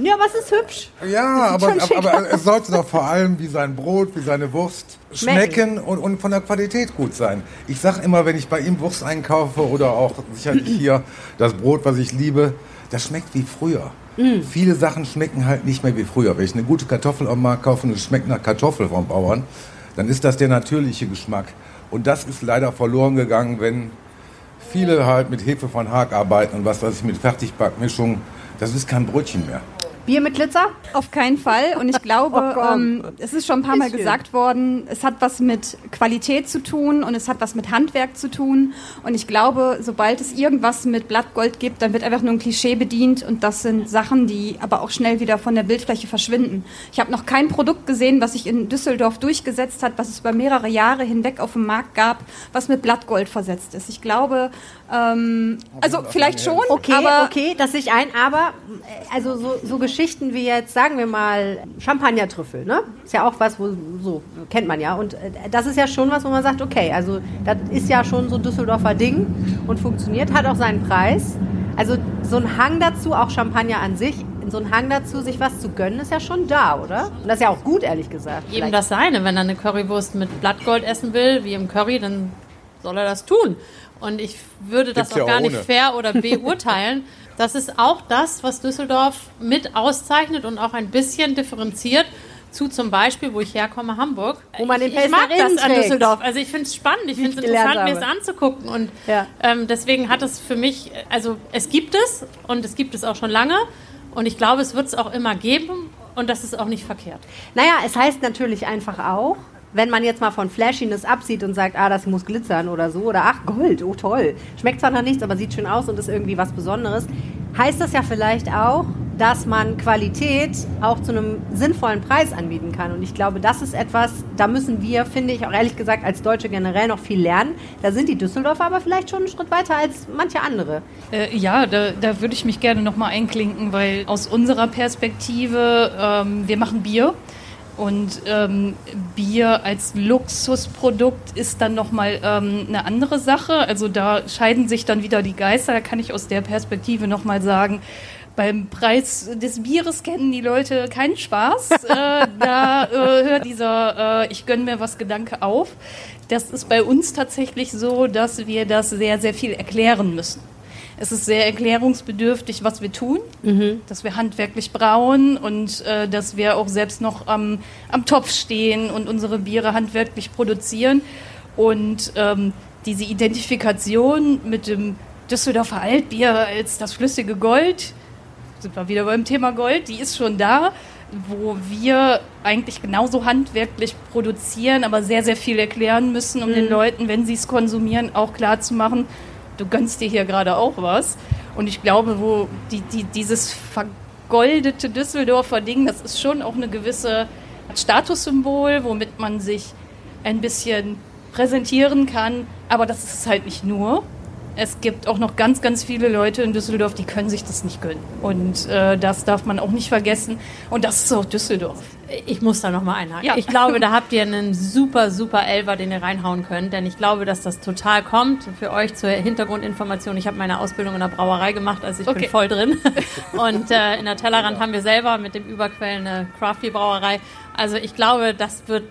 Ja, aber es ist hübsch. Ja, aber, aber, aber es sollte doch vor allem wie sein Brot, wie seine Wurst schmecken und, und von der Qualität gut sein. Ich sage immer, wenn ich bei ihm Wurst einkaufe oder auch sicherlich hier das Brot, was ich liebe, das schmeckt wie früher. Mm. Viele Sachen schmecken halt nicht mehr wie früher. Wenn ich eine gute Kartoffel am Markt kaufe und es schmeckt nach Kartoffel vom Bauern, dann ist das der natürliche Geschmack. Und das ist leider verloren gegangen, wenn viele halt mit Hefe von Haag arbeiten und was weiß ich mit Fertigbackmischung. Das ist kein Brötchen mehr. Bier mit Glitzer? Auf keinen Fall. Und ich glaube, Oh ähm, es ist schon ein paar Mal Bisschen. gesagt worden, es hat was mit Qualität zu tun und es hat was mit Handwerk zu tun. Und ich glaube, sobald es irgendwas mit Blattgold gibt, dann wird einfach nur ein Klischee bedient. Und das sind Sachen, die aber auch schnell wieder von der Bildfläche verschwinden. Ich habe noch kein Produkt gesehen, was sich in Düsseldorf durchgesetzt hat, was es über mehrere Jahre hinweg auf dem Markt gab, was mit Blattgold versetzt ist. Ich glaube, ähm, also vielleicht schon, Okay, aber okay, das sehe ich ein, aber äh, also so, so Geschichten wie jetzt, sagen wir mal, Champagnertrüffel, ne? Ist ja auch was, wo so kennt man ja. Und äh, das ist ja schon was, wo man sagt, okay, also das ist ja schon so ein Düsseldorfer Ding und funktioniert, hat auch seinen Preis. Also so ein Hang dazu, auch Champagner an sich, so ein Hang dazu, sich was zu gönnen, ist ja schon da, oder? Und das ist ja auch gut, ehrlich gesagt. Jedem Vielleicht- das seine. Wenn er eine Currywurst mit Blattgold essen will, wie im Curry, dann soll er das tun. Und ich würde das Gibt's ja auch gar auch nicht ohne. fair oder beurteilen. Das ist auch das, was Düsseldorf mit auszeichnet und auch ein bisschen differenziert zu zum Beispiel, wo ich herkomme, Hamburg. Wo man den ich, ich mag das an. Düsseldorf. Also ich finde es spannend, ich finde es interessant, mir es anzugucken. Und Ja. ähm, deswegen hat es für mich, also es gibt es und es gibt es auch schon lange. Und ich glaube, es wird es auch immer geben und das ist auch nicht verkehrt. Naja, es heißt natürlich einfach auch, wenn man jetzt mal von Flashiness absieht und sagt, ah, das muss glitzern oder so, oder ach, Gold, oh toll. Schmeckt zwar noch nichts, aber sieht schön aus und ist irgendwie was Besonderes. Heißt das ja vielleicht auch, dass man Qualität auch zu einem sinnvollen Preis anbieten kann. Und ich glaube, das ist etwas, da müssen wir, finde ich, auch ehrlich gesagt, als Deutsche generell noch viel lernen. Da sind die Düsseldorfer aber vielleicht schon einen Schritt weiter als manche andere. Äh, ja, da, da würde ich mich gerne nochmal einklinken, weil aus unserer Perspektive, ähm, wir machen Bier. Und ähm, Bier als Luxusprodukt ist dann nochmal ähm, eine andere Sache. Also da scheiden sich dann wieder die Geister. Da kann ich aus der Perspektive nochmal sagen, beim Preis des Bieres kennen die Leute keinen Spaß. äh, da äh, hört dieser äh, Ich gönn mir was Gedanke auf. Das ist bei uns tatsächlich so, dass wir das sehr, sehr viel erklären müssen. Es ist sehr erklärungsbedürftig, was wir tun, dass wir handwerklich brauen und äh, dass wir auch selbst noch am, am Topf stehen und unsere Biere handwerklich produzieren. Und ähm, diese Identifikation mit dem Düsseldorfer Altbier als das flüssige Gold, sind wir wieder beim Thema Gold, die ist schon da. wo wir eigentlich genauso handwerklich produzieren, aber sehr, sehr viel erklären müssen, um mhm. den Leuten, wenn sie es konsumieren, auch klar zu machen, du gönnst dir hier gerade auch was. Und ich glaube, wo die, die, dieses vergoldete Düsseldorfer Ding, das ist schon auch eine gewisse Statussymbol, womit man sich ein bisschen präsentieren kann. Aber das ist es halt nicht nur es gibt auch noch ganz, ganz viele Leute in Düsseldorf, die können sich das nicht gönnen. Und äh, das darf man auch nicht vergessen. Und das ist auch Düsseldorf. Ich muss da nochmal einhaken. Ja. Ich glaube, da habt ihr einen super, super Elver, den ihr reinhauen könnt. Denn ich glaube, dass das total kommt. Für euch zur Hintergrundinformation. Ich habe meine Ausbildung in der Brauerei gemacht, also ich okay. bin voll drin. Und äh, in der Tellerrand haben wir selber mit dem Überquell eine Crafty-Brauerei. Also ich glaube, das wird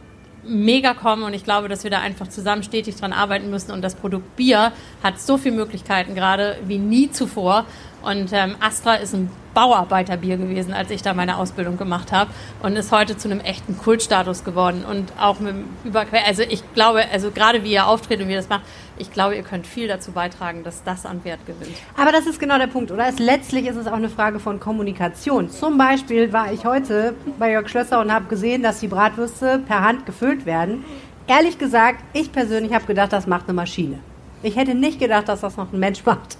mega kommen und ich glaube, dass wir da einfach zusammen stetig dran arbeiten müssen und das Produkt Bier hat so viele Möglichkeiten gerade wie nie zuvor und ähm, Astra ist ein Bauarbeiterbier gewesen, als ich da meine Ausbildung gemacht habe und ist heute zu einem echten Kultstatus geworden und auch mit Überquer. Also ich glaube, also gerade wie ihr auftritt und wie ihr das macht, ich glaube, ihr könnt viel dazu beitragen, dass das an Wert gewinnt. Aber das ist genau der Punkt, oder? Es, letztlich ist es auch eine Frage von Kommunikation. Zum Beispiel war ich heute bei Jörg Schlösser und habe gesehen, dass die Bratwürste per Hand gefüllt werden. Ehrlich gesagt, ich persönlich habe gedacht, das macht eine Maschine. Ich hätte nicht gedacht, dass das noch ein Mensch macht.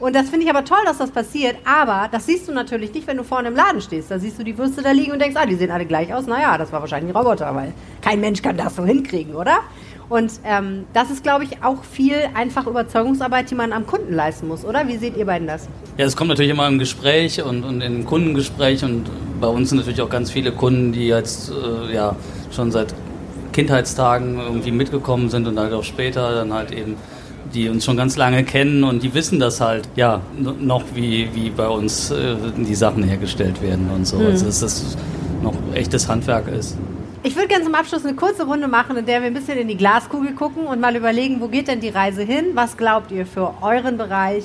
Und das finde ich aber toll, dass das passiert. Aber das siehst du natürlich nicht, wenn du vorne im Laden stehst. Da siehst du die Würste da liegen und denkst, ah, die sehen alle gleich aus. Naja, das war wahrscheinlich ein Roboter, weil kein Mensch kann das so hinkriegen, oder? Und ähm, das ist, glaube ich, auch viel einfach Überzeugungsarbeit, die man am Kunden leisten muss, oder? Wie seht ihr beiden das? Ja, es kommt natürlich immer im Gespräch und, und im Kundengespräch und bei uns sind natürlich auch ganz viele Kunden, die jetzt äh, ja schon seit Kindheitstagen irgendwie mitgekommen sind und halt auch später dann halt eben die uns schon ganz lange kennen und die wissen das halt, ja, noch wie, wie bei uns äh, die Sachen hergestellt werden und so. Mhm. Also, dass das noch echtes Handwerk ist. Ich würde gerne zum Abschluss eine kurze Runde machen, in der wir ein bisschen in die Glaskugel gucken und mal überlegen, wo geht denn die Reise hin? Was glaubt ihr für euren Bereich?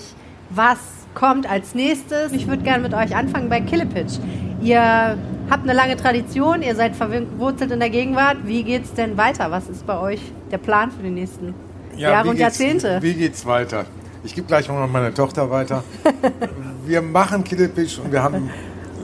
Was kommt als nächstes? Ich würde gerne mit euch anfangen bei Killepitch. Ihr habt eine lange Tradition, ihr seid verwurzelt in der Gegenwart. Wie geht es denn weiter? Was ist bei euch der Plan für die nächsten ja, Jahre und Jahrzehnte. Wie geht's weiter? Ich gebe gleich mal meine Tochter weiter. wir machen Killepitch und wir haben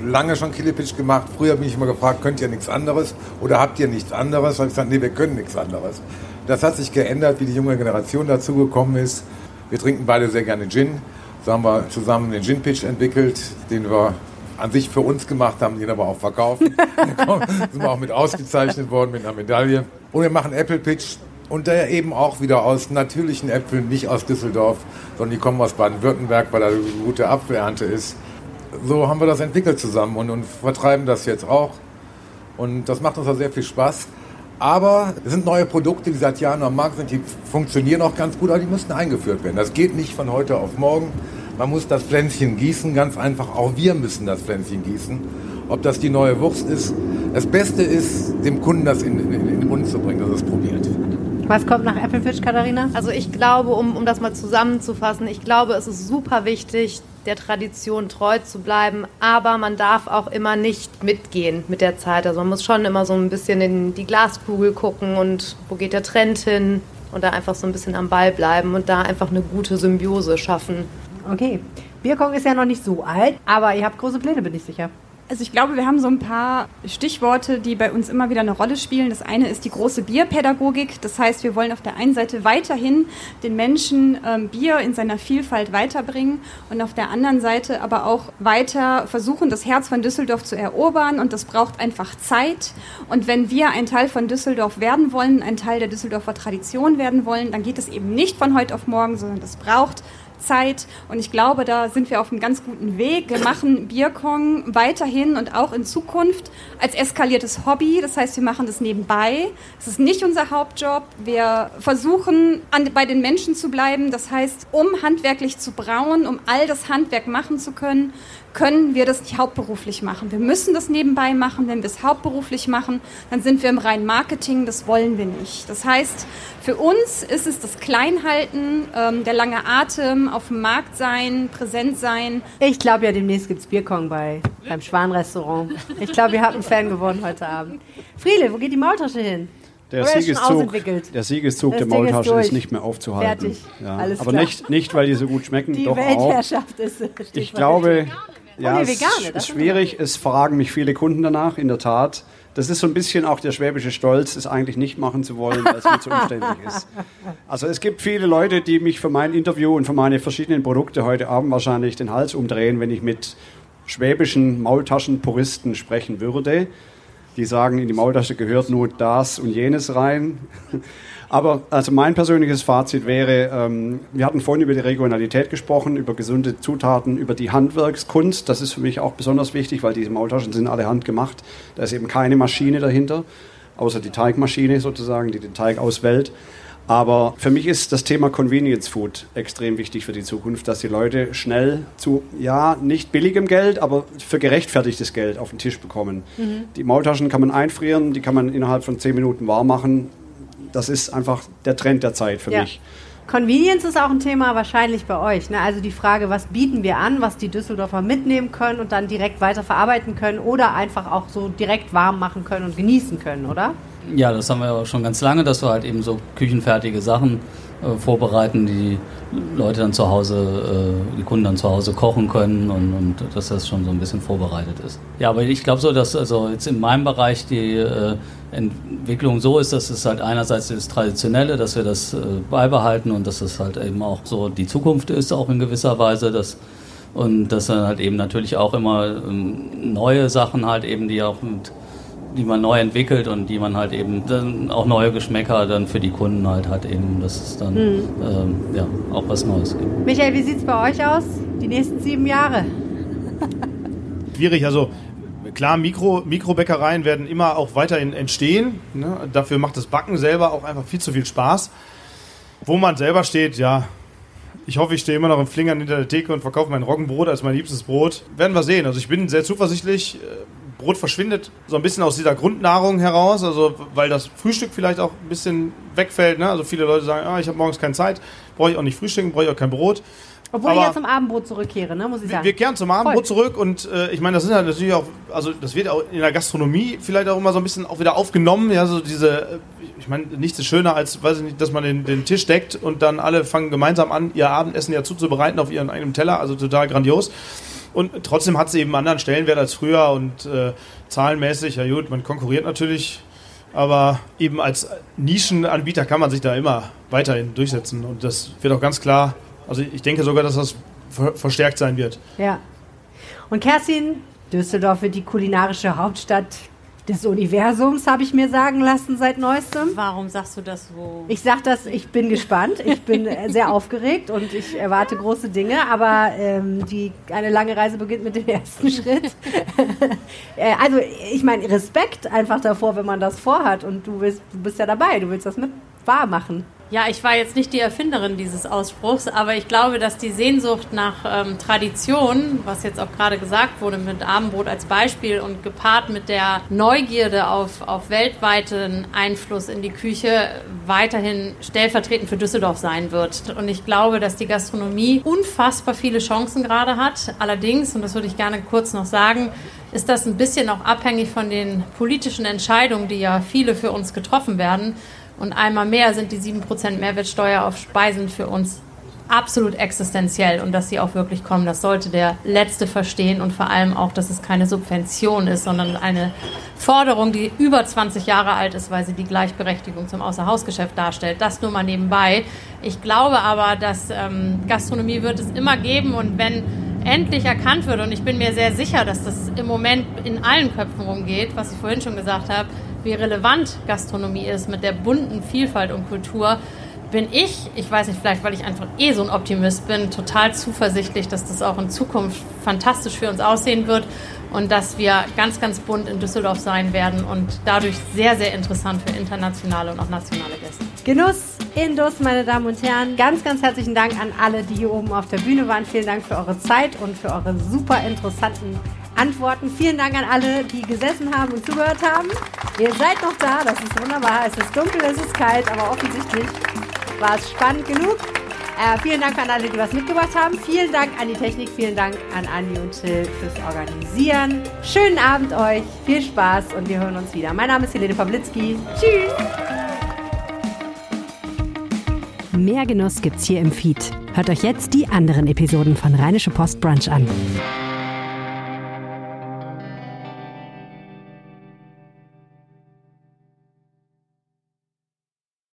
lange schon Killepitch gemacht. Früher bin ich immer gefragt, könnt ihr nichts anderes oder habt ihr nichts anderes? Da habe ich gesagt, nee, wir können nichts anderes. Das hat sich geändert, wie die junge Generation dazugekommen ist. Wir trinken beide sehr gerne Gin. So haben wir zusammen den Gin-Pitch entwickelt, den wir an sich für uns gemacht haben, den aber auch verkauft. sind wir auch mit ausgezeichnet worden mit einer Medaille. Und wir machen Apple Pitch, und der eben auch wieder aus natürlichen Äpfeln, nicht aus Düsseldorf, sondern die kommen aus Baden-Württemberg, weil da eine gute Apfelernte ist. So haben wir das entwickelt zusammen und, und vertreiben das jetzt auch. Und das macht uns auch sehr viel Spaß. Aber es sind neue Produkte, die seit Jahren am Markt sind, die funktionieren auch ganz gut, aber die müssen eingeführt werden. Das geht nicht von heute auf morgen. Man muss das Pflänzchen gießen, ganz einfach. Auch wir müssen das Pflänzchen gießen. Ob das die neue Wurst ist. Das Beste ist, dem Kunden das in, in, in den Mund zu bringen, dass er es probiert. Was kommt nach Apple Fish, Katharina? Also ich glaube, um, um das mal zusammenzufassen, ich glaube, es ist super wichtig, der Tradition treu zu bleiben, aber man darf auch immer nicht mitgehen mit der Zeit. Also man muss schon immer so ein bisschen in die Glaskugel gucken und wo geht der Trend hin und da einfach so ein bisschen am Ball bleiben und da einfach eine gute Symbiose schaffen. Okay. Bierkong ist ja noch nicht so alt, aber ihr habt große Pläne, bin ich sicher. Also ich glaube, wir haben so ein paar Stichworte, die bei uns immer wieder eine Rolle spielen. Das eine ist die große Bierpädagogik. Das heißt, wir wollen auf der einen Seite weiterhin den Menschen ähm, Bier in seiner Vielfalt weiterbringen und auf der anderen Seite aber auch weiter versuchen, das Herz von Düsseldorf zu erobern. Und das braucht einfach Zeit. Und wenn wir ein Teil von Düsseldorf werden wollen, ein Teil der Düsseldorfer Tradition werden wollen, dann geht es eben nicht von heute auf morgen, sondern das braucht Zeit. Und ich glaube, da sind wir auf einem ganz guten Weg. Wir machen Bierkong weiterhin und auch in Zukunft als eskaliertes Hobby. Das heißt, wir machen das nebenbei. Es ist nicht unser Hauptjob. Wir versuchen, an, bei den Menschen zu bleiben. Das heißt, um handwerklich zu brauen, um all das Handwerk machen zu können, können wir das nicht hauptberuflich machen. Wir müssen das nebenbei machen. Wenn wir es hauptberuflich machen, dann sind wir im reinen Marketing. Das wollen wir nicht. Das heißt, für uns ist es das Kleinhalten, ähm, der lange Atem, auf dem Markt sein, präsent sein. Ich glaube ja, demnächst gibt es Bierkong bei, beim Schwanrestaurant. Ich glaube, ihr habt einen Fan gewonnen heute Abend. Friede, wo geht die Maultasche hin? Der Siegeszug, der Siegeszug der Maultasche ist, ist, nicht mehr aufzuhalten. Fertig. Ja. Alles Aber nicht, nicht, weil die so gut schmecken, die doch Weltherrschaft auch. Ist, ich glaube, Ja, Ohne Vegane, das ist schwierig. Es fragen mich viele Kunden danach, in der Tat. Das ist so ein bisschen auch der schwäbische Stolz, es eigentlich nicht machen zu wollen, weil es mir zu umständlich ist. Also es gibt viele Leute, die mich für mein Interview und für meine verschiedenen Produkte heute Abend wahrscheinlich den Hals umdrehen, wenn ich mit schwäbischen Maultaschenpuristen sprechen würde. Die sagen, in die Maultasche gehört nur das und jenes rein. Aber also mein persönliches Fazit wäre, ähm, wir hatten vorhin über die Regionalität gesprochen, über gesunde Zutaten, über die Handwerkskunst. Das ist für mich auch besonders wichtig, weil diese Maultaschen sind alle handgemacht. Da ist eben keine Maschine dahinter, außer die Teigmaschine sozusagen, die den Teig auswählt. Aber für mich ist das Thema Convenience Food extrem wichtig für die Zukunft, dass die Leute schnell zu, ja, nicht billigem Geld, aber für gerechtfertigtes Geld auf den Tisch bekommen. Mhm. Die Maultaschen kann man einfrieren, die kann man innerhalb von zehn Minuten warm machen das ist einfach der Trend der Zeit für ja. mich. Convenience ist auch ein Thema wahrscheinlich bei euch. Ne? Also die Frage, was bieten wir an, was die Düsseldorfer mitnehmen können und dann direkt weiter verarbeiten können oder einfach auch so direkt warm machen können und genießen können, oder? Ja, das haben wir aber schon ganz lange, dass wir halt eben so küchenfertige Sachen äh, vorbereiten, die Leute dann zu Hause, äh, die Kunden dann zu Hause kochen können und, und dass das schon so ein bisschen vorbereitet ist. Ja, aber ich glaube so, dass also jetzt in meinem Bereich die äh, Entwicklung so ist, dass es halt einerseits das Traditionelle, dass wir das äh, beibehalten und dass es halt eben auch so die Zukunft ist, auch in gewisser Weise, dass und dass dann halt eben natürlich auch immer ähm, neue Sachen halt eben, die auch mit die man neu entwickelt und die man halt eben dann auch neue Geschmäcker dann für die Kunden halt hat eben, dass es dann mhm. ähm, ja, auch was Neues gibt. Michael, wie sieht es bei euch aus? Die nächsten sieben Jahre? Schwierig, also klar, Mikro, Mikrobäckereien werden immer auch weiterhin entstehen. Ne? Dafür macht das Backen selber auch einfach viel zu viel Spaß. Wo man selber steht, ja, ich hoffe, ich stehe immer noch im Flingern hinter der Theke und verkaufe mein Roggenbrot als mein liebstes Brot. Werden wir sehen. Also ich bin sehr zuversichtlich. Brot verschwindet so ein bisschen aus dieser Grundnahrung heraus, also weil das Frühstück vielleicht auch ein bisschen wegfällt. Ne? Also viele Leute sagen, ah, ich habe morgens keine Zeit, brauche ich auch nicht frühstücken, brauche ich auch kein Brot. Obwohl Aber ich ja zum Abendbrot zurückkehre, ne, muss ich sagen. Wir, wir kehren zum Abendbrot Voll. zurück und äh, ich meine, das sind halt natürlich auch, also das wird auch in der Gastronomie vielleicht auch immer so ein bisschen auch wieder aufgenommen. Ja, so diese, äh, ich meine, nichts ist schöner als, weiß ich nicht, dass man den, den Tisch deckt und dann alle fangen gemeinsam an, ihr Abendessen ja zuzubereiten auf ihren eigenen Teller, also total grandios. Und trotzdem hat sie eben anderen Stellenwert als früher und äh, zahlenmäßig, ja gut, man konkurriert natürlich, aber eben als Nischenanbieter kann man sich da immer weiterhin durchsetzen. Und das wird auch ganz klar, also ich denke sogar, dass das verstärkt sein wird. Ja. Und Kerstin, Düsseldorf wird die kulinarische Hauptstadt des Universums, habe ich mir sagen lassen seit neuestem. Warum sagst du das so? Ich sage das, ich bin gespannt, ich bin sehr aufgeregt und ich erwarte große Dinge, aber ähm, die, eine lange Reise beginnt mit dem ersten Schritt. Äh, also ich meine, Respekt einfach davor, wenn man das vorhat und du, willst, du bist ja dabei, du willst das mit wahr machen. Ja, ich war jetzt nicht die Erfinderin dieses Ausspruchs, aber ich glaube, dass die Sehnsucht nach ähm, Tradition, was jetzt auch gerade gesagt wurde mit Abendbrot als Beispiel und gepaart mit der Neugierde auf, auf weltweiten Einfluss in die Küche, weiterhin stellvertretend für Düsseldorf sein wird. Und ich glaube, dass die Gastronomie unfassbar viele Chancen gerade hat. Allerdings, und das würde ich gerne kurz noch sagen, ist das ein bisschen auch abhängig von den politischen Entscheidungen, die ja viele für uns getroffen werden. Und einmal mehr sind die 7% Mehrwertsteuer auf Speisen für uns absolut existenziell und dass sie auch wirklich kommen. Das sollte der Letzte verstehen und vor allem auch, dass es keine Subvention ist, sondern eine Forderung, die über 20 Jahre alt ist, weil sie die Gleichberechtigung zum Außerhausgeschäft darstellt. Das nur mal nebenbei. Ich glaube aber, dass ähm, Gastronomie wird es immer geben und wenn endlich erkannt wird, und ich bin mir sehr sicher, dass das im Moment in allen Köpfen rumgeht, was ich vorhin schon gesagt habe, wie relevant Gastronomie ist mit der bunten Vielfalt und Kultur, bin ich, ich weiß nicht, vielleicht weil ich einfach eh so ein Optimist bin, total zuversichtlich, dass das auch in Zukunft fantastisch für uns aussehen wird und dass wir ganz, ganz bunt in Düsseldorf sein werden und dadurch sehr, sehr interessant für internationale und auch nationale Gäste. Genuss in Duss, meine Damen und Herren. Ganz, ganz herzlichen Dank an alle, die hier oben auf der Bühne waren. Vielen Dank für eure Zeit und für eure super interessanten Antworten. Vielen Dank an alle, die gesessen haben und zugehört haben. Ihr seid noch da, das ist wunderbar. Es ist dunkel, es ist kalt, aber offensichtlich war es spannend genug. Äh, vielen Dank an alle, die was mitgebracht haben. Vielen Dank an die Technik, vielen Dank an Andi und Till fürs Organisieren. Schönen Abend euch, viel Spaß und wir hören uns wieder. Mein Name ist Helene Pawlitzki. Tschüss! Mehr Genuss gibt's hier im Feed. Hört euch jetzt die anderen Episoden von Rheinische Post Brunch an.